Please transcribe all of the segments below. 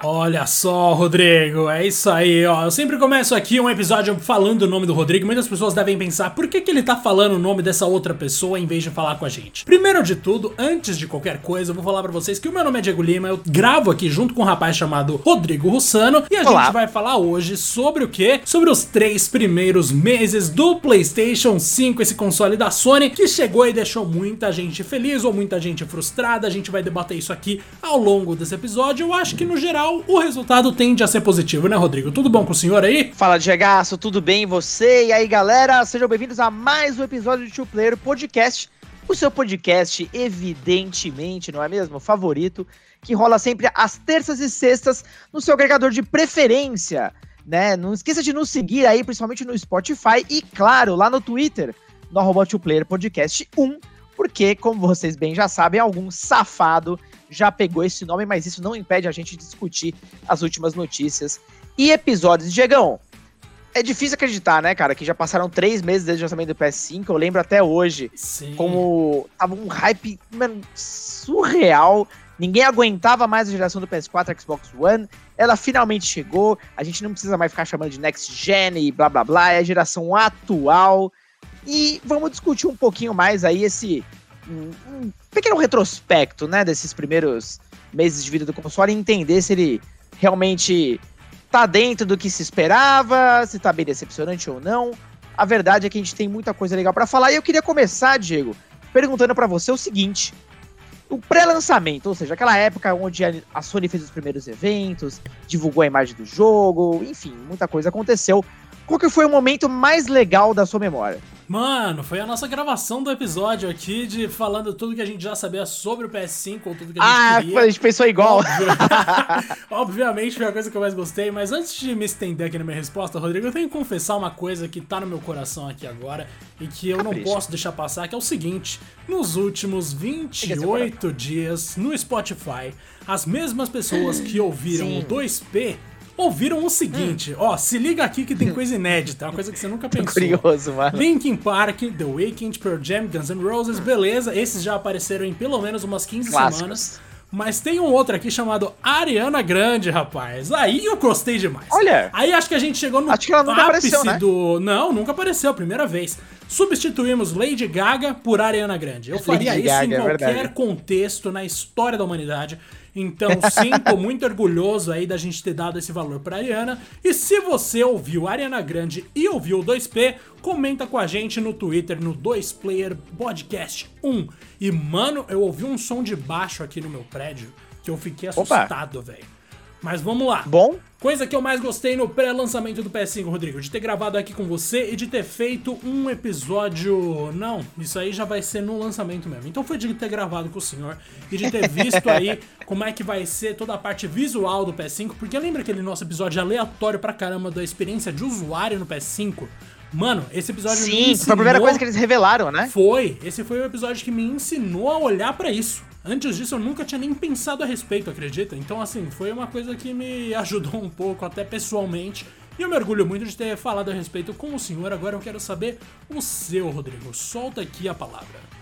Olha só, Rodrigo, é isso aí, ó. Eu sempre começo aqui um episódio falando o nome do Rodrigo. Muitas pessoas devem pensar por que, que ele tá falando o nome dessa outra pessoa em vez de falar com a gente. Primeiro de tudo, antes de qualquer coisa, eu vou falar para vocês que o meu nome é Diego Lima. Eu gravo aqui junto com um rapaz chamado Rodrigo Russano e a Olá. gente vai falar hoje sobre o quê? Sobre os três primeiros meses do PlayStation 5, esse console da Sony que chegou e deixou muita gente feliz ou muita gente frustrada. A gente vai debater isso aqui ao longo desse episódio. Eu acho que no geral geral, o resultado tende a ser positivo, né, Rodrigo? Tudo bom com o senhor aí? Fala, Diegaço, tudo bem? Você? E aí, galera? Sejam bem-vindos a mais um episódio do Two Player Podcast. O seu podcast, evidentemente, não é mesmo? Favorito, que rola sempre às terças e sextas no seu agregador de preferência, né? Não esqueça de nos seguir aí, principalmente no Spotify e, claro, lá no Twitter, no arroba Player Podcast 1, porque, como vocês bem já sabem, algum safado já pegou esse nome, mas isso não impede a gente de discutir as últimas notícias e episódios. Diegão, é difícil acreditar, né, cara, que já passaram três meses desde o lançamento do PS5. Eu lembro até hoje Sim. como tava um hype mano, surreal. Ninguém aguentava mais a geração do PS4 Xbox One. Ela finalmente chegou. A gente não precisa mais ficar chamando de Next Gen e blá blá blá. É a geração atual. E vamos discutir um pouquinho mais aí esse um, um pequeno retrospecto, né, desses primeiros meses de vida do console e entender se ele realmente tá dentro do que se esperava, se tá bem decepcionante ou não. A verdade é que a gente tem muita coisa legal para falar e eu queria começar, Diego, perguntando para você o seguinte: o pré-lançamento, ou seja, aquela época onde a Sony fez os primeiros eventos, divulgou a imagem do jogo, enfim, muita coisa aconteceu. Qual que foi o momento mais legal da sua memória? Mano, foi a nossa gravação do episódio aqui de falando tudo que a gente já sabia sobre o PS5 ou tudo que a gente ah, queria. Ah, a gente pensou igual. Obviamente foi a coisa que eu mais gostei, mas antes de me estender aqui na minha resposta, Rodrigo, eu tenho que confessar uma coisa que tá no meu coração aqui agora e que eu Capricha. não posso deixar passar, que é o seguinte: nos últimos 28 dias no Spotify, as mesmas pessoas que ouviram Sim. o 2P ouviram o seguinte, ó, se liga aqui que tem coisa inédita, é uma coisa que você nunca pensou. Curioso, mano. Linkin Park, The Weeknd, Pearl Jam, Guns N' Roses, beleza, esses já apareceram em pelo menos umas 15 Clássicos. semanas. Mas tem um outro aqui chamado Ariana Grande, rapaz. Aí eu gostei demais. Olha. Aí acho que a gente chegou no acho que ela nunca ápice apareceu, né? do. Não, nunca apareceu, primeira vez. Substituímos Lady Gaga por Ariana Grande. Eu faria Lady isso Gaga, em é qualquer contexto na história da humanidade. Então, sinto muito orgulhoso aí da gente ter dado esse valor pra Ariana. E se você ouviu Ariana Grande e ouviu o 2P, comenta com a gente no Twitter, no 2Player Podcast 1. E, mano, eu ouvi um som de baixo aqui no meu prédio que eu fiquei assustado, velho. Mas vamos lá. Bom. Coisa que eu mais gostei no pré-lançamento do PS5, Rodrigo, de ter gravado aqui com você e de ter feito um episódio. Não, isso aí já vai ser no lançamento mesmo. Então foi de ter gravado com o senhor e de ter visto aí como é que vai ser toda a parte visual do PS5, porque lembra aquele nosso episódio aleatório pra caramba da experiência de usuário no PS5? Mano, esse episódio Sim, me ensinou... foi a primeira coisa que eles revelaram, né? Foi. Esse foi o episódio que me ensinou a olhar para isso. Antes disso, eu nunca tinha nem pensado a respeito, acredita? Então, assim, foi uma coisa que me ajudou um pouco, até pessoalmente. E eu me orgulho muito de ter falado a respeito com o senhor. Agora eu quero saber o seu, Rodrigo. Solta aqui a palavra.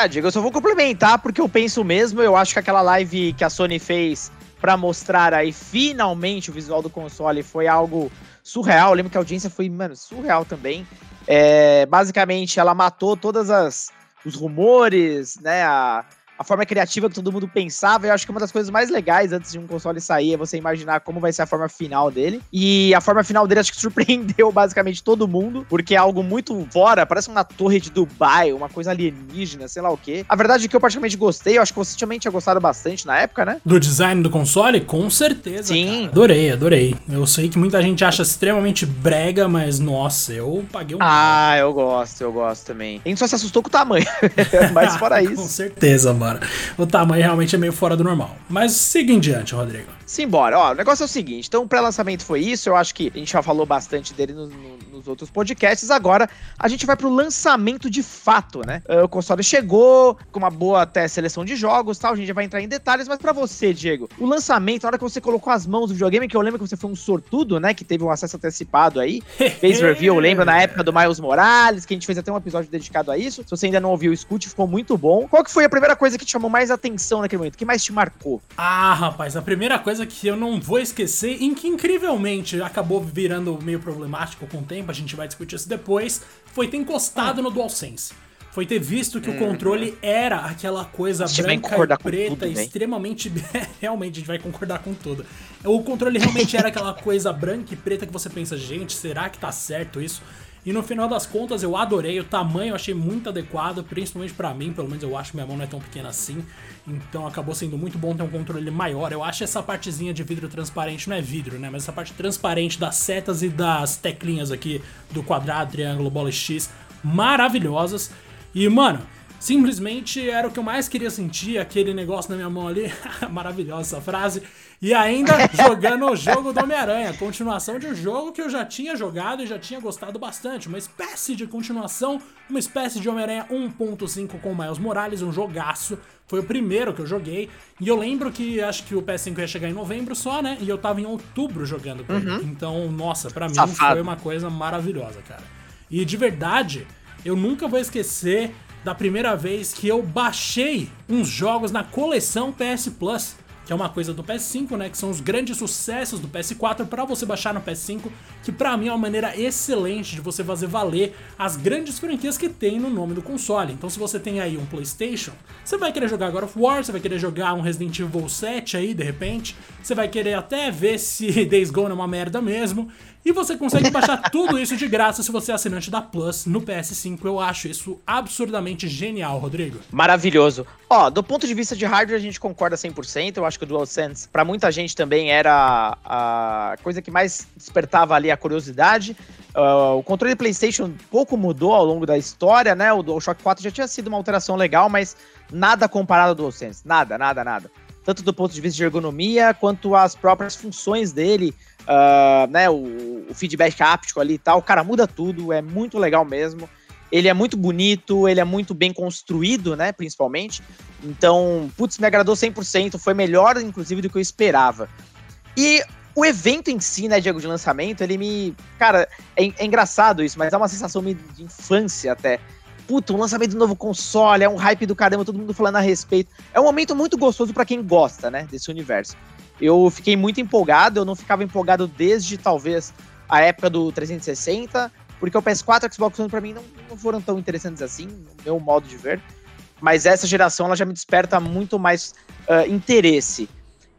Ah, Diego, eu só vou complementar porque eu penso mesmo. Eu acho que aquela live que a Sony fez para mostrar aí finalmente o visual do console foi algo surreal. Eu lembro que a audiência foi, mano, surreal também. É, basicamente, ela matou todas as os rumores, né? A, a forma criativa que todo mundo pensava. Eu acho que uma das coisas mais legais antes de um console sair é você imaginar como vai ser a forma final dele. E a forma final dele acho que surpreendeu basicamente todo mundo, porque é algo muito fora, parece uma torre de Dubai, uma coisa alienígena, sei lá o quê. A verdade é que eu praticamente gostei, eu acho que você também tinha gostado bastante na época, né? Do design do console? Com certeza. Sim. Cara. Adorei, adorei. Eu sei que muita gente acha extremamente brega, mas nossa, eu paguei um. Ah, eu gosto, eu gosto também. A gente só se assustou com o tamanho. mas fora isso. com certeza, mano. O tamanho realmente é meio fora do normal. Mas siga em diante, Rodrigo. Simbora. Ó, o negócio é o seguinte. Então, o pré-lançamento foi isso. Eu acho que a gente já falou bastante dele no, no, nos outros podcasts. Agora, a gente vai pro lançamento de fato, né? Uh, o console chegou com uma boa até seleção de jogos tal. A gente já vai entrar em detalhes. Mas para você, Diego, o lançamento, na hora que você colocou as mãos no videogame, que eu lembro que você foi um sortudo, né? Que teve um acesso antecipado aí. fez review, eu lembro, na época do Miles Morales, que a gente fez até um episódio dedicado a isso. Se você ainda não ouviu, escute, ficou muito bom. Qual que foi a primeira coisa que te chamou mais atenção naquele momento? O que mais te marcou? Ah, rapaz, a primeira coisa coisa que eu não vou esquecer, em que incrivelmente acabou virando meio problemático com o tempo, a gente vai discutir isso depois, foi ter encostado no DualSense. Foi ter visto que o controle era aquela coisa branca e preta, tudo, extremamente. realmente, a gente vai concordar com tudo. O controle realmente era aquela coisa branca e preta que você pensa, gente, será que tá certo isso? E no final das contas eu adorei, o tamanho achei muito adequado, principalmente para mim, pelo menos eu acho que minha mão não é tão pequena assim. Então acabou sendo muito bom ter um controle maior. Eu acho essa partezinha de vidro transparente, não é vidro, né? Mas essa parte transparente das setas e das teclinhas aqui do quadrado, triângulo, bola X, maravilhosas. E, mano, simplesmente era o que eu mais queria sentir, aquele negócio na minha mão ali. Maravilhosa essa frase. E ainda jogando o jogo do Homem-Aranha, continuação de um jogo que eu já tinha jogado e já tinha gostado bastante. Uma espécie de continuação, uma espécie de Homem-Aranha 1.5 com Miles Morales, um jogaço. Foi o primeiro que eu joguei. E eu lembro que acho que o PS5 ia chegar em novembro só, né? E eu tava em outubro jogando com uhum. ele. Então, nossa, para mim Safado. foi uma coisa maravilhosa, cara. E de verdade, eu nunca vou esquecer da primeira vez que eu baixei uns jogos na coleção PS Plus que é uma coisa do PS5, né, que são os grandes sucessos do PS4 para você baixar no PS5, que para mim é uma maneira excelente de você fazer valer as grandes franquias que tem no nome do console. Então se você tem aí um PlayStation, você vai querer jogar God of War, você vai querer jogar um Resident Evil 7 aí de repente, você vai querer até ver se Days Gone é uma merda mesmo. E você consegue baixar tudo isso de graça se você é assinante da Plus no PS5. Eu acho isso absurdamente genial, Rodrigo. Maravilhoso. Ó, do ponto de vista de hardware, a gente concorda 100%. Eu acho que o DualSense, para muita gente também era a coisa que mais despertava ali a curiosidade. Uh, o controle PlayStation pouco mudou ao longo da história, né? O DualShock 4 já tinha sido uma alteração legal, mas nada comparado ao DualSense. Nada, nada, nada. Tanto do ponto de vista de ergonomia, quanto as próprias funções dele uh, né, o, o, feedback áptico ali e tal. Cara, muda tudo, é muito legal mesmo. Ele é muito bonito, ele é muito bem construído, né, principalmente. Então, putz, me agradou 100%, foi melhor, inclusive, do que eu esperava. E o evento em si, né, Diego, de lançamento, ele me. Cara, é, é engraçado isso, mas dá uma sensação de infância até. Puta, um lançamento do novo console, é um hype do caramba, todo mundo falando a respeito. É um momento muito gostoso para quem gosta, né, desse universo eu fiquei muito empolgado. Eu não ficava empolgado desde talvez a época do 360, porque o PS4 e o Xbox One para mim não, não, foram tão interessantes assim, no meu modo de ver. Mas essa geração ela já me desperta muito mais uh, interesse.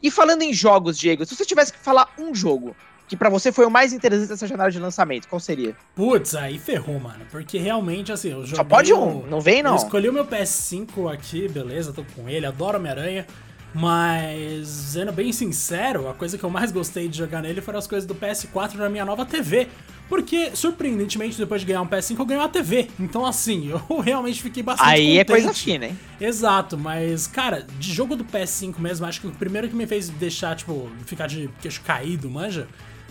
E falando em jogos, Diego, se você tivesse que falar um jogo que para você foi o mais interessante dessa janela de lançamento, qual seria? Putz, aí ferrou, mano. Porque realmente, assim, eu joguei... Só pode um, não vem não. Eu escolhi o meu PS5 aqui, beleza, tô com ele, adoro Homem-Aranha. Mas, sendo bem sincero, a coisa que eu mais gostei de jogar nele foram as coisas do PS4 na minha nova TV. Porque, surpreendentemente, depois de ganhar um PS5, eu ganhei uma TV. Então, assim, eu realmente fiquei bastante Aí contente. é coisa fina, hein? Exato, mas, cara, de jogo do PS5 mesmo, acho que o primeiro que me fez deixar, tipo, ficar de queixo caído, manja,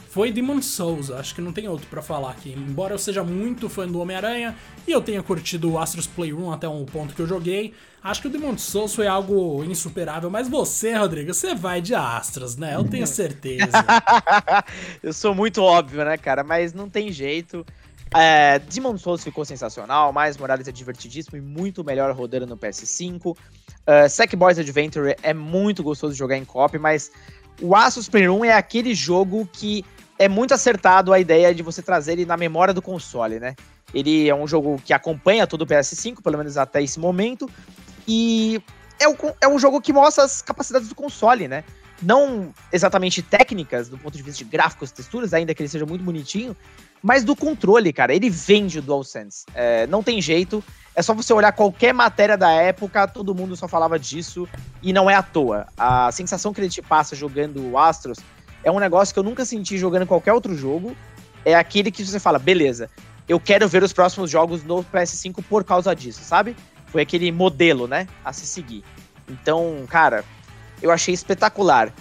foi Demon Souls. Acho que não tem outro para falar aqui. Embora eu seja muito fã do Homem-Aranha e eu tenha curtido o Astros Playroom até um ponto que eu joguei, acho que o Demon Souls foi algo insuperável. Mas você, Rodrigo, você vai de Astros, né? Eu tenho certeza. eu sou muito óbvio, né, cara? Mas não tem jeito. É, Demon Souls ficou sensacional, mais Morales é divertidíssimo e muito melhor rodando no PS5. Uh, é, Sackboys Adventure é muito gostoso de jogar em cop, mas o Asus Playroom é aquele jogo que é muito acertado a ideia de você trazer ele na memória do console, né? Ele é um jogo que acompanha todo o PS5, pelo menos até esse momento, e é, o, é um jogo que mostra as capacidades do console, né? Não exatamente técnicas, do ponto de vista de gráficos, texturas, ainda que ele seja muito bonitinho, mas do controle, cara. Ele vende o DualSense. É, não tem jeito. É só você olhar qualquer matéria da época, todo mundo só falava disso, e não é à toa. A sensação que ele te passa jogando o Astros é um negócio que eu nunca senti jogando qualquer outro jogo. É aquele que você fala, beleza, eu quero ver os próximos jogos no PS5 por causa disso, sabe? Foi aquele modelo, né, a se seguir. Então, cara, eu achei espetacular.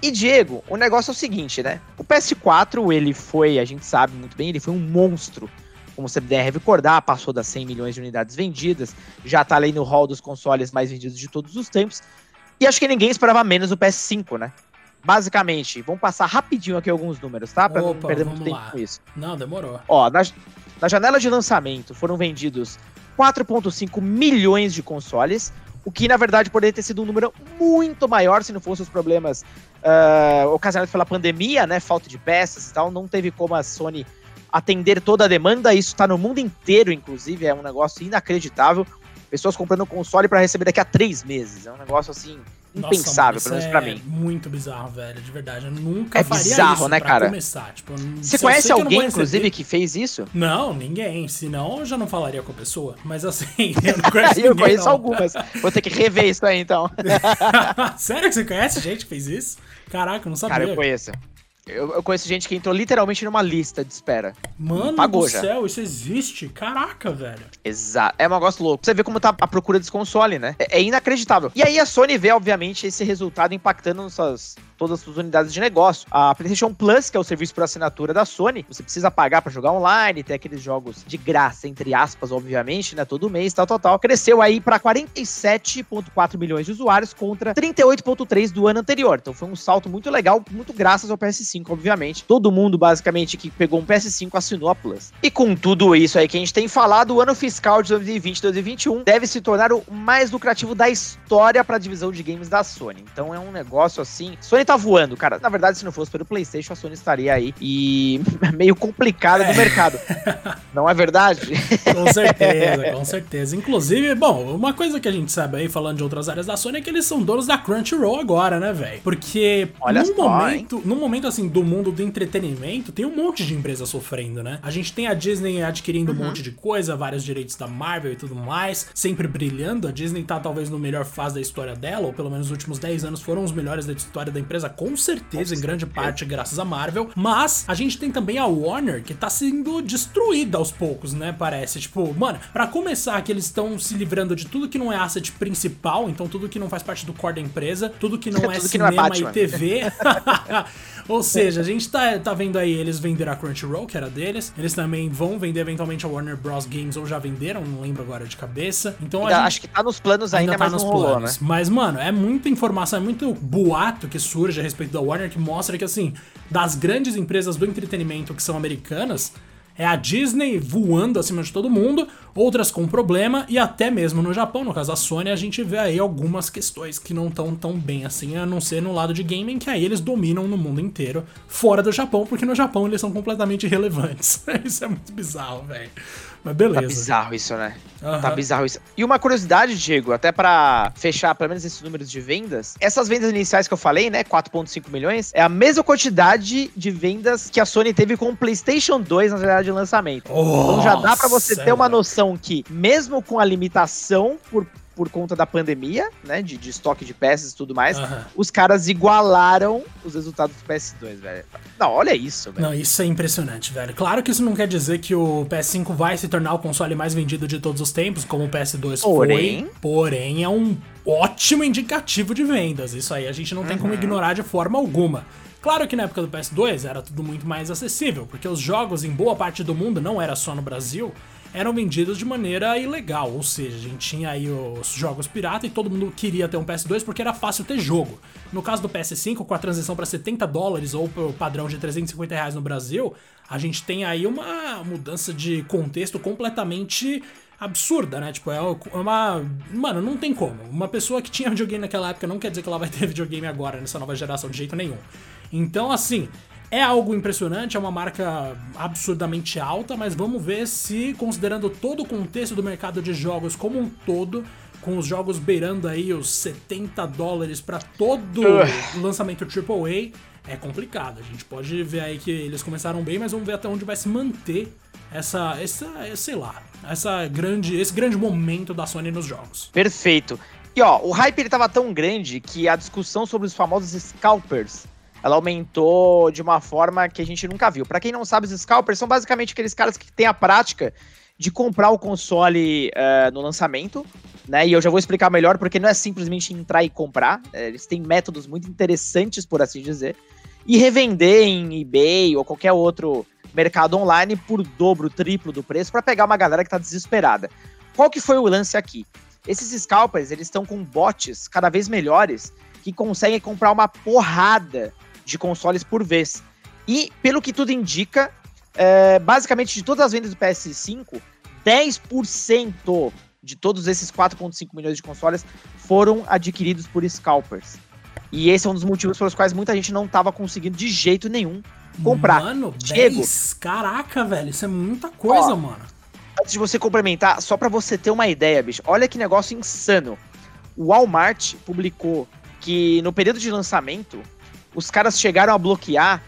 E Diego, o negócio é o seguinte, né? O PS4, ele foi, a gente sabe muito bem, ele foi um monstro. Como você deve recordar, passou das 100 milhões de unidades vendidas, já tá ali no hall dos consoles mais vendidos de todos os tempos. E acho que ninguém esperava menos o PS5, né? Basicamente, vamos passar rapidinho aqui alguns números, tá? Pra Opa, não perder muito tempo lá. com isso. Não, demorou. Ó, na, na janela de lançamento foram vendidos 4,5 milhões de consoles, o que na verdade poderia ter sido um número muito maior se não fossem os problemas uh, ocasionados pela pandemia, né? Falta de peças e tal. Não teve como a Sony atender toda a demanda. Isso está no mundo inteiro, inclusive, é um negócio inacreditável. Pessoas comprando console para receber daqui a três meses. É um negócio assim impensável, Nossa, pelo menos pra é mim. Muito bizarro, velho, de verdade. Eu nunca é faria bizarro, isso né, cara? começar. Tipo, Você conhece alguém, inclusive, que fez isso? Não, ninguém. Senão eu já não falaria com a pessoa. Mas assim, eu não conheço Eu ninguém, conheço não. algumas. Vou ter que rever isso aí, então. Sério que você conhece gente que fez isso? Caraca, eu não sabia. Cara, eu conheço. Eu, eu, conheço gente que entrou literalmente numa lista de espera. Mano pagou do já. céu, isso existe? Caraca, velho. Exato. É um negócio louco. Você vê como tá a procura desse console, né? É, é inacreditável. E aí a Sony vê, obviamente, esse resultado impactando suas, todas as suas unidades de negócio. A PlayStation Plus, que é o serviço por assinatura da Sony, você precisa pagar para jogar online, ter aqueles jogos de graça, entre aspas, obviamente, né? Todo mês, tal, tal, tal. Cresceu aí para 47,4 milhões de usuários contra 38,3 do ano anterior. Então foi um salto muito legal, muito graças ao PS5, obviamente. Todo mundo, basicamente, que pegou um PS5 assinou a Plus. E com tudo isso aí que a gente tem falado, o ano fiscal de 2020 2021 deve se tornar o mais lucrativo da história para a divisão de games da Sony. Então é um negócio assim. Sony tá voando, cara. Na verdade, se não fosse pelo PlayStation, a Sony estaria aí e meio complicada no é. mercado. Não é verdade? Com certeza, com certeza. Inclusive, bom, uma coisa que a gente sabe aí, falando de outras áreas da Sony, é que eles são donos da Crunchyroll agora, né, velho? Porque Olha no só, momento, hein? no momento assim do mundo do entretenimento, tem um monte de empresas sofrendo, né? A gente tem a Disney adquirindo uhum. um monte de coisa, vários direitos da Marvel e tudo mais, sempre brilhando. A Disney tá talvez no melhor fase da história dela, ou pelo menos os últimos 10 anos foram os melhores da história da empresa, com certeza, em grande parte graças a Marvel. Mas a gente tem também a Warner, que tá sendo destruída aos poucos, né? Parece. Tipo, mano, para começar, que eles estão se livrando de tudo que não é asset principal, então tudo que não faz parte do core da empresa, tudo que não é cinema não é e TV. Ou seja, a gente tá, tá vendo aí eles venderam a Crunchyroll, que era deles. Eles também vão vender eventualmente a Warner Bros. Games, ou já venderam, não lembro agora de cabeça. Então gente, Acho que tá nos planos ainda, ainda tá mas nos rolou, planos. Né? Mas, mano, é muita informação, é muito boato que surge a respeito da Warner que mostra que, assim, das grandes empresas do entretenimento que são americanas, é a Disney voando acima de todo mundo, outras com problema, e até mesmo no Japão, no caso da Sony, a gente vê aí algumas questões que não estão tão bem assim, a não ser no lado de gaming, que aí eles dominam no mundo inteiro, fora do Japão, porque no Japão eles são completamente irrelevantes. Isso é muito bizarro, velho. Mas beleza. Tá bizarro isso, né? Uhum. Tá bizarro isso. E uma curiosidade, Diego, até para fechar pelo menos esses números de vendas, essas vendas iniciais que eu falei, né, 4.5 milhões, é a mesma quantidade de vendas que a Sony teve com o PlayStation 2 na verdade de lançamento. Oh, então já dá para você ter uma noção que mesmo com a limitação por por conta da pandemia, né? De, de estoque de peças e tudo mais, uhum. os caras igualaram os resultados do PS2, velho. Não, olha isso, velho. Não, isso é impressionante, velho. Claro que isso não quer dizer que o PS5 vai se tornar o console mais vendido de todos os tempos, como o PS2 porém... foi. Porém, é um ótimo indicativo de vendas. Isso aí a gente não uhum. tem como uhum. ignorar de forma alguma. Claro que na época do PS2 era tudo muito mais acessível, porque os jogos em boa parte do mundo, não era só no Brasil, eram vendidos de maneira ilegal, ou seja, a gente tinha aí os jogos pirata e todo mundo queria ter um PS2 porque era fácil ter jogo. No caso do PS5, com a transição para 70 dólares ou o padrão de 350 reais no Brasil, a gente tem aí uma mudança de contexto completamente absurda, né? Tipo, é uma. Mano, não tem como. Uma pessoa que tinha videogame naquela época não quer dizer que ela vai ter videogame agora, nessa nova geração, de jeito nenhum. Então, assim, é algo impressionante, é uma marca absurdamente alta, mas vamos ver se, considerando todo o contexto do mercado de jogos como um todo, com os jogos beirando aí os 70 dólares para todo uh. lançamento AAA, é complicado. A gente pode ver aí que eles começaram bem, mas vamos ver até onde vai se manter essa, essa sei lá, essa grande, esse grande momento da Sony nos jogos. Perfeito. E ó, o hype ele tava tão grande que a discussão sobre os famosos scalpers ela aumentou de uma forma que a gente nunca viu. Para quem não sabe, os scalpers são basicamente aqueles caras que têm a prática de comprar o console uh, no lançamento, né? E eu já vou explicar melhor porque não é simplesmente entrar e comprar. É, eles têm métodos muito interessantes, por assim dizer, e revender em eBay ou qualquer outro mercado online por dobro, triplo do preço para pegar uma galera que tá desesperada. Qual que foi o lance aqui? Esses scalpers, eles estão com bots cada vez melhores que conseguem comprar uma porrada de consoles por vez. E, pelo que tudo indica, é, basicamente de todas as vendas do PS5, 10% de todos esses 4,5 milhões de consoles foram adquiridos por scalpers. E esse é um dos motivos pelos quais muita gente não tava conseguindo de jeito nenhum comprar. Mano, Diego, 10? Caraca, velho, isso é muita coisa, ó, mano. Antes de você complementar, só para você ter uma ideia, bicho, olha que negócio insano. O Walmart publicou que no período de lançamento, os caras chegaram a bloquear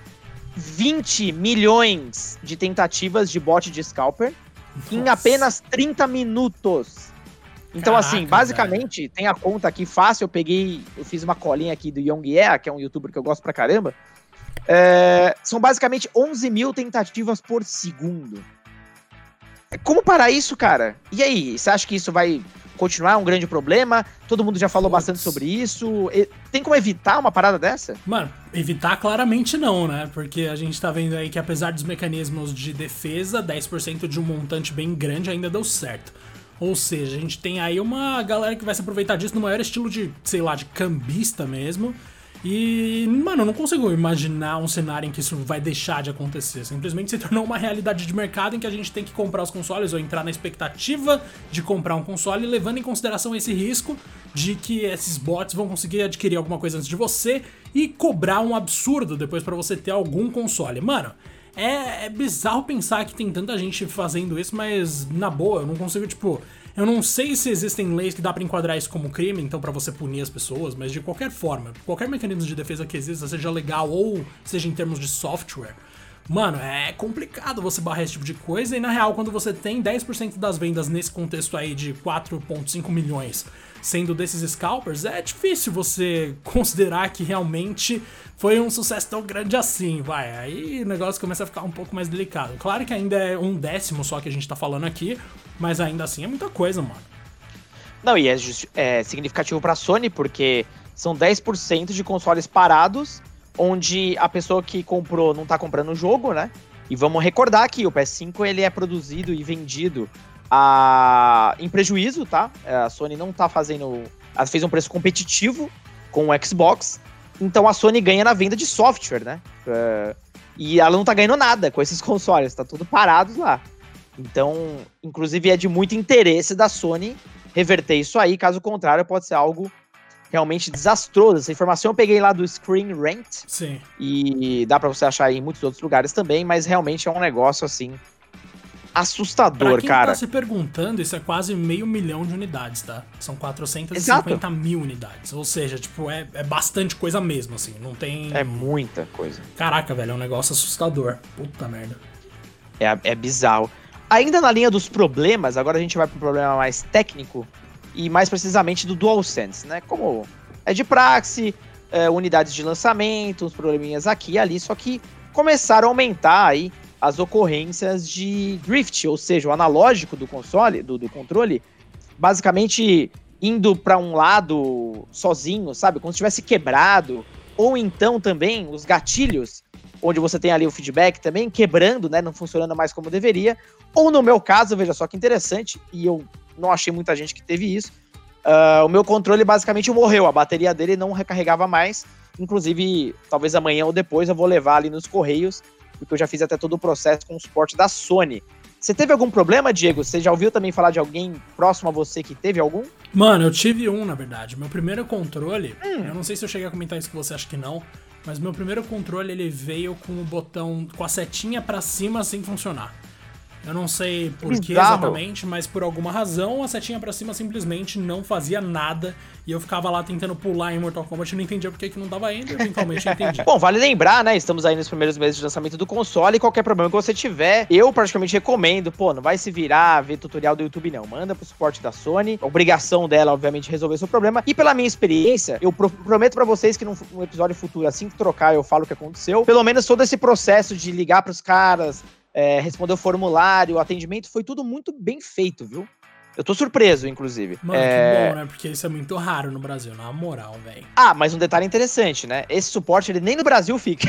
20 milhões de tentativas de bot de scalper Nossa. em apenas 30 minutos. Então, assim, Caraca, assim, basicamente, velho. tem a conta aqui fácil. Eu peguei, eu fiz uma colinha aqui do Young Yeah, que é um youtuber que eu gosto pra caramba. É, são basicamente 11 mil tentativas por segundo. Como parar isso, cara? E aí, você acha que isso vai continuar um grande problema? Todo mundo já falou Puts. bastante sobre isso. Tem como evitar uma parada dessa? Mano, evitar claramente não, né? Porque a gente tá vendo aí que apesar dos mecanismos de defesa, 10% de um montante bem grande ainda deu certo. Ou seja, a gente tem aí uma galera que vai se aproveitar disso no maior estilo de, sei lá, de cambista mesmo. E, mano, eu não consigo imaginar um cenário em que isso vai deixar de acontecer. Simplesmente se tornou uma realidade de mercado em que a gente tem que comprar os consoles ou entrar na expectativa de comprar um console, levando em consideração esse risco de que esses bots vão conseguir adquirir alguma coisa antes de você e cobrar um absurdo depois para você ter algum console. Mano, é, é bizarro pensar que tem tanta gente fazendo isso, mas na boa, eu não consigo, tipo, eu não sei se existem leis que dá para enquadrar isso como crime, então para você punir as pessoas, mas de qualquer forma, qualquer mecanismo de defesa que exista, seja legal ou seja em termos de software, Mano, é complicado você barrar esse tipo de coisa, e na real, quando você tem 10% das vendas nesse contexto aí de 4,5 milhões sendo desses scalpers, é difícil você considerar que realmente foi um sucesso tão grande assim, vai. Aí o negócio começa a ficar um pouco mais delicado. Claro que ainda é um décimo só que a gente tá falando aqui, mas ainda assim é muita coisa, mano. Não, e é, é significativo pra Sony porque são 10% de consoles parados onde a pessoa que comprou não tá comprando o jogo, né? E vamos recordar que o PS5 ele é produzido e vendido a... em prejuízo, tá? É, a Sony não tá fazendo. Ela fez um preço competitivo com o Xbox. Então a Sony ganha na venda de software, né? É, e ela não tá ganhando nada com esses consoles, tá tudo parados lá. Então, inclusive, é de muito interesse da Sony reverter isso aí, caso contrário, pode ser algo realmente desastroso. Essa informação eu peguei lá do Screen Rant. Sim. E dá para você achar em muitos outros lugares também, mas realmente é um negócio assim assustador, pra quem cara. tá se perguntando, isso é quase meio milhão de unidades, tá? São 450 Exato. mil unidades. Ou seja, tipo, é, é bastante coisa mesmo, assim. Não tem. É muita coisa. Caraca, velho, é um negócio assustador. Puta merda. É, é bizarro. Ainda na linha dos problemas, agora a gente vai pro problema mais técnico e mais precisamente do DualSense, né? Como é de praxe, é, unidades de lançamento, uns probleminhas aqui e ali, só que começaram a aumentar aí as ocorrências de drift, ou seja, o analógico do console, do, do controle, basicamente indo para um lado sozinho, sabe? Como se tivesse quebrado, ou então também os gatilhos, onde você tem ali o feedback também quebrando, né, não funcionando mais como deveria, ou no meu caso, veja só que interessante, e eu não achei muita gente que teve isso. Uh, o meu controle basicamente morreu, a bateria dele não recarregava mais. Inclusive, talvez amanhã ou depois eu vou levar ali nos correios, porque eu já fiz até todo o processo com o suporte da Sony. Você teve algum problema, Diego? Você já ouviu também falar de alguém próximo a você que teve algum? Mano, eu tive um, na verdade. Meu primeiro controle, hum. eu não sei se eu cheguei a comentar isso com você, acho que não. Mas meu primeiro controle ele veio com o botão com a setinha para cima sem funcionar. Eu não sei por que exatamente, mas por alguma razão a setinha para cima simplesmente não fazia nada e eu ficava lá tentando pular em Mortal Kombat e não entendia por que, não tava indo, eventualmente eu entendi. Bom, vale lembrar, né? Estamos aí nos primeiros meses de lançamento do console e qualquer problema que você tiver, eu praticamente recomendo, pô, não vai se virar, ver tutorial do YouTube não, manda pro suporte da Sony, a obrigação dela, obviamente, resolver seu problema. E pela minha experiência, eu prometo para vocês que num, num episódio futuro, assim que trocar, eu falo o que aconteceu. Pelo menos todo esse processo de ligar pros caras, é, respondeu o formulário, o atendimento, foi tudo muito bem feito, viu? Eu tô surpreso, inclusive. Mano, é... que bom, né? Porque isso é muito raro no Brasil, na moral, velho. Ah, mas um detalhe interessante, né? Esse suporte, ele nem no Brasil fica.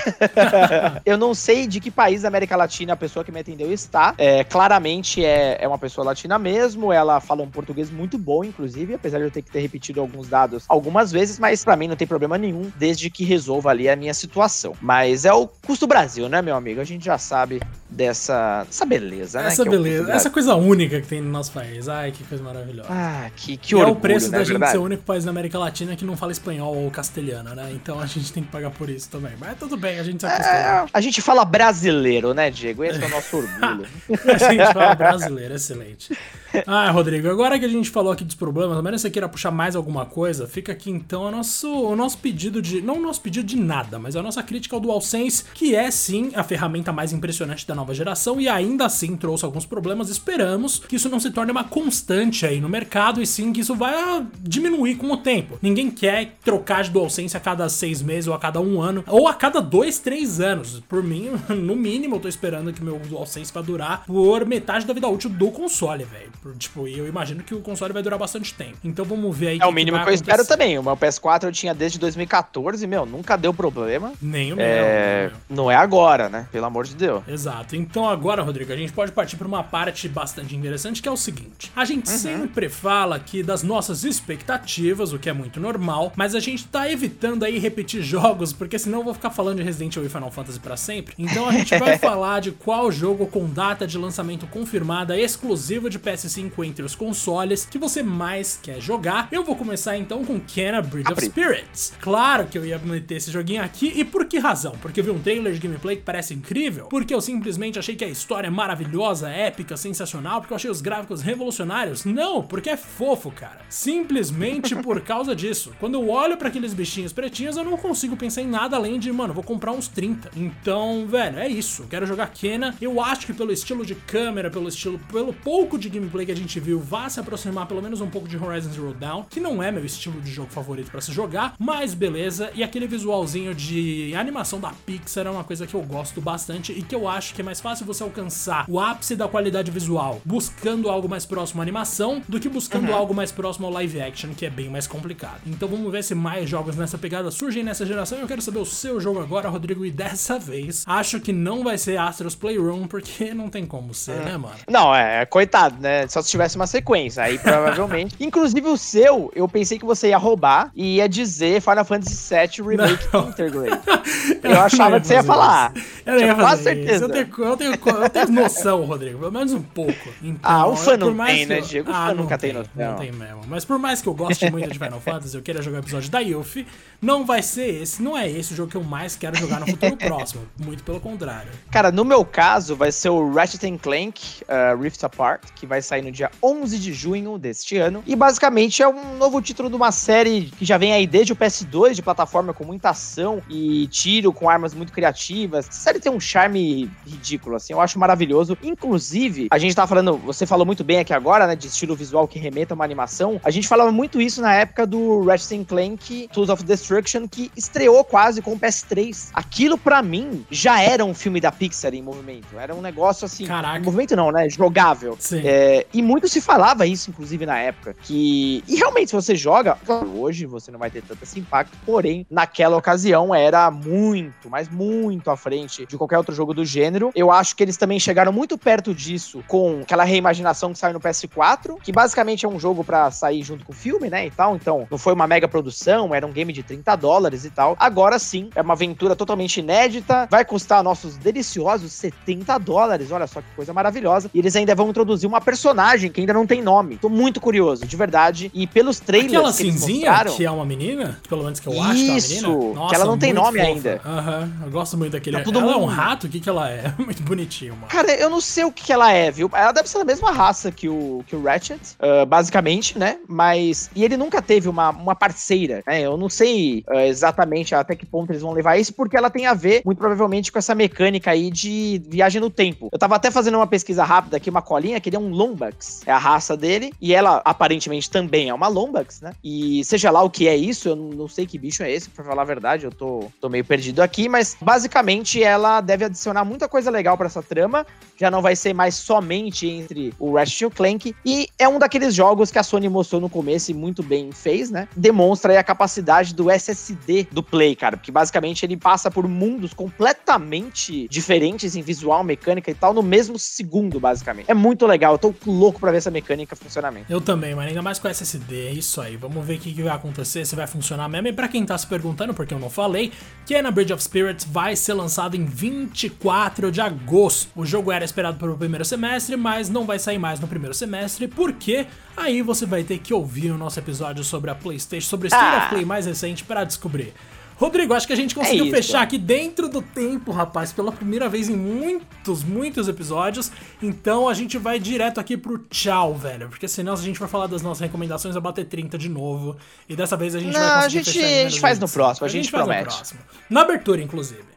eu não sei de que país da América Latina a pessoa que me atendeu está. É, claramente é, é uma pessoa latina mesmo. Ela fala um português muito bom, inclusive, apesar de eu ter que ter repetido alguns dados algumas vezes, mas para mim não tem problema nenhum, desde que resolva ali a minha situação. Mas é o custo Brasil, né, meu amigo? A gente já sabe dessa, dessa beleza, né? Essa é beleza, essa coisa única que tem no nosso país. Ai, que coisa maravilhosa. Ah, que, que E orgulho, é o preço né, da gente verdade? ser o único país da América Latina que não fala espanhol ou castelhano, né? Então a gente tem que pagar por isso também. Mas tudo bem, a gente se acostuma. É, a gente fala brasileiro, né, Diego? Esse é o nosso orgulho. A gente fala brasileiro, excelente. Ah, Rodrigo, agora que a gente falou aqui dos problemas, que você queira puxar mais alguma coisa, fica aqui então o nosso, o nosso pedido de. Não o nosso pedido de nada, mas a nossa crítica ao DualSense, que é sim a ferramenta mais impressionante da nova geração e ainda assim trouxe alguns problemas. Esperamos que isso não se torne uma constante aí no mercado e sim que isso vai diminuir com o tempo. Ninguém quer trocar de DualSense a cada seis meses ou a cada um ano, ou a cada dois, três anos. Por mim, no mínimo, eu tô esperando que meu DualSense vai durar por metade da vida útil do console, velho. Tipo, e eu imagino que o console vai durar bastante tempo. Então vamos ver aí. É o mínimo que, eu espero também. O meu PS4 eu tinha desde 2014, meu, nunca deu problema. Nem o meu. É, nem o meu. não é agora, né? Pelo amor de Deus. Exato. Então agora, Rodrigo, a gente pode partir para uma parte bastante interessante, que é o seguinte. A gente sempre fala aqui das nossas expectativas, o que é muito normal, mas a gente tá evitando aí repetir jogos, porque senão eu vou ficar falando de Resident Evil e Final Fantasy para sempre. Então a gente vai falar de qual jogo com data de lançamento confirmada, exclusivo de PS5 entre os consoles, que você mais quer jogar. Eu vou começar então com Kena Bridge of. Spirits. Claro que eu ia meter esse joguinho aqui, e por que razão? Porque eu vi um trailer de gameplay que parece incrível, porque eu simplesmente achei que a história é maravilhosa, épica, sensacional, porque eu achei os gráficos revolucionários. Não, porque é fofo, cara. Simplesmente por causa disso. Quando eu olho pra aqueles bichinhos pretinhos, eu não consigo pensar em nada além de, mano, vou comprar uns 30. Então, velho, é isso. Quero jogar Kena. Eu acho que pelo estilo de câmera, pelo estilo, pelo pouco de gameplay que a gente viu, vai se aproximar pelo menos um pouco de Horizon Zero Dawn, que não é meu estilo de jogo favorito pra se jogar, mas beleza. E aquele visualzinho de animação da Pixar é uma coisa que eu gosto bastante e que eu acho que é mais fácil você alcançar o ápice da qualidade visual buscando algo mais próximo à animação do que buscando algo mais próximo ao live action, que é bem mais complicado. Então vamos ver se mais jogos nessa pegada surgem nessa geração. Eu quero saber o seu jogo agora, Rodrigo, e dessa vez acho que não vai ser Astros Playroom, porque não tem como ser, né, mano? Não, é, coitado, né? Só se tivesse uma sequência, aí provavelmente. Inclusive o seu, eu pensei que você ia roubar e ia dizer Final Fantasy VII Remake Não. Intergrade. Eu Eu achava que você ia falar. isso. Eu não ia quase fazer certeza. Eu tenho, eu, tenho, eu tenho noção, Rodrigo, pelo menos um pouco. Então, Ah, o fã por não tem, né, Diego? O Ah, fã nunca tem tem noção. Não tem mesmo. Mas por mais que eu goste muito de Final Fantasy, eu queira jogar o episódio da Yuffie, não vai ser esse, não é esse o jogo que eu mais quero jogar no futuro próximo. Muito pelo contrário. Cara, no meu caso, vai ser o Ratchet Clank uh, Rift Apart, que vai sair no dia 11 de junho deste ano. E basicamente é um novo título de uma série que já vem aí desde o PS2, de plataforma com muita ação e tiro, com armas muito criativas. A série tem um charme ridículo, assim, eu acho maravilhoso. Inclusive, a gente tava falando, você falou muito bem aqui agora, né, de estilo visual que remeta a uma animação. A gente falava muito isso na época do Ratchet Clank Tools of Destruction, que estreou quase com o PS3. Aquilo, pra mim, já era um filme da Pixar em movimento. Era um negócio assim. Caraca. Em movimento não, né? Jogável. Sim. É, e muito se falava isso, inclusive, na época. Que. E realmente, se você joga, hoje você não vai ter tanto esse impacto, porém, naquela ocasião era muito, mas muito à frente de qualquer outro jogo do gênero. Eu acho que eles também chegaram muito perto disso com aquela reimaginação que saiu no PS4, que basicamente é um jogo pra sair junto com o filme, né? E tal. Então, não foi uma mega produção, era um game de 30 dólares e tal. Agora sim, é uma aventura totalmente inédita, vai custar nossos deliciosos 70 dólares. Olha só que coisa maravilhosa. E eles ainda vão introduzir uma personagem que ainda não tem nome. Tô muito curioso, de verdade. E pelos trailers Aquela que eles cinzinha, mostraram, que é uma menina, pelo menos que eu acho que é uma Isso, menina. que ela não tem nome fofa. ainda. Aham, eu gosto muito daquele. Tá todo ela é um mundo- rato? O que que ela é? Muito bonitinho, mano. Cara, eu não sei o que, que ela é, viu? Ela deve ser da mesma raça que o, que o Ratchet, ah, basicamente, né? Mas. E ele nunca teve uma, uma parceira, né? Eu não sei ah, exatamente até que ponto eles vão levar isso, porque ela tem a ver, muito provavelmente, com essa mecânica aí de viagem no tempo. Eu tava até fazendo uma pesquisa rápida aqui, uma colinha, que ele é um Lombax. É a raça dele. E ela, aparentemente, também é uma Lombax, né? E seja lá o que é isso, eu não, sei que bicho é esse, pra falar a verdade, eu tô, tô meio perdido aqui, mas basicamente ela deve adicionar muita coisa legal pra essa trama já não vai ser mais somente entre o Ratchet Clank. E é um daqueles jogos que a Sony mostrou no começo e muito bem fez, né? Demonstra aí a capacidade do SSD do Play, cara. Porque basicamente ele passa por mundos completamente diferentes em visual, mecânica e tal, no mesmo segundo, basicamente. É muito legal. Eu tô louco pra ver essa mecânica funcionamento. Eu também, mas ainda mais com SSD, é isso aí. Vamos ver o que, que vai acontecer, se vai funcionar mesmo. E pra quem tá se perguntando, porque eu não falei, Kena Bridge of Spirits vai ser lançado em 24 de agosto. O jogo era esperado para o primeiro semestre, mas não vai sair mais no primeiro semestre, porque aí você vai ter que ouvir o nosso episódio sobre a PlayStation, sobre o State Ah. of Play mais recente para descobrir. Rodrigo, acho que a gente conseguiu É fechar aqui dentro do tempo, rapaz, pela primeira vez em muitos, muitos episódios. Então a gente vai direto aqui pro tchau, velho. Porque senão, se a gente for falar das nossas recomendações, vai bater 30 de novo. E dessa vez a gente Não, vai a conseguir gente- fechar a gente faz no 25. próximo, a gente faz no promete. Na abertura, inclusive.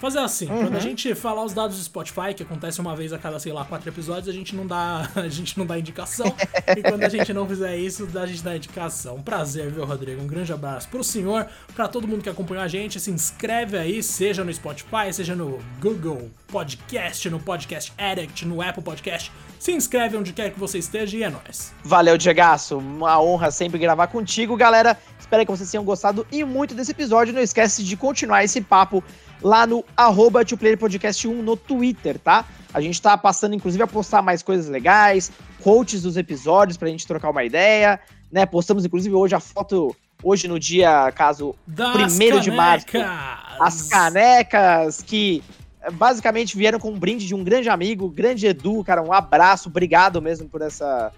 Fazer assim, Uhum. quando a gente falar os dados do Spotify, que acontece uma vez a cada, sei lá, quatro episódios, a gente não dá, a gente não dá indicação. e quando a gente não fizer isso, a gente dá indicação. Um prazer, viu, Rodrigo? Um grande abraço pro senhor, pra todo mundo que acompanhou a gente. Se inscreve aí, seja no Spotify, seja no Google Podcast, no Podcast Addict, no Apple Podcast. Se inscreve onde quer que você esteja e é nóis. Valeu, Diegaço. Uma honra sempre gravar contigo, galera. Espero que vocês tenham gostado e muito desse episódio. Não esquece de continuar esse papo lá no arroba Podcast 1 no Twitter, tá? A gente tá passando, inclusive, a postar mais coisas legais, quotes dos episódios pra gente trocar uma ideia, né? Postamos, inclusive, hoje a foto, hoje no dia, caso Das Primeiro de março. canecas. as canecas que eh, basicamente vieram com um brinde de um grande amigo, grande Edu, cara, um abraço, obrigado mesmo por essa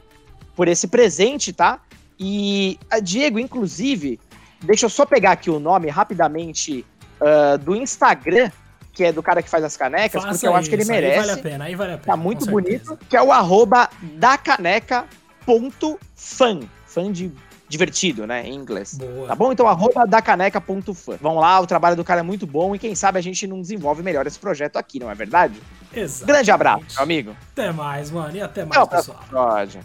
por esse presente, tá? E a Diego, inclusive, deixa eu só pegar aqui o nome rapidamente ah, do Instagram, que é do cara que faz as canecas, Faça porque eu acho que ele isso, Aí merece. vale a pena, aí vale a pena. Tá muito bonito, que é o arroba dacaneca.fan. Fã de divertido, né, em inglês. Boa. Tá bom? Então, arroba dacaneca.fan. Vão lá, o trabalho do cara é muito bom e quem sabe a gente não desenvolve melhor esse projeto aqui, não é verdade? Exato. Grande abraço, meu amigo. Até mais, mano. E até mais, Até o próximo pessoal. episódio.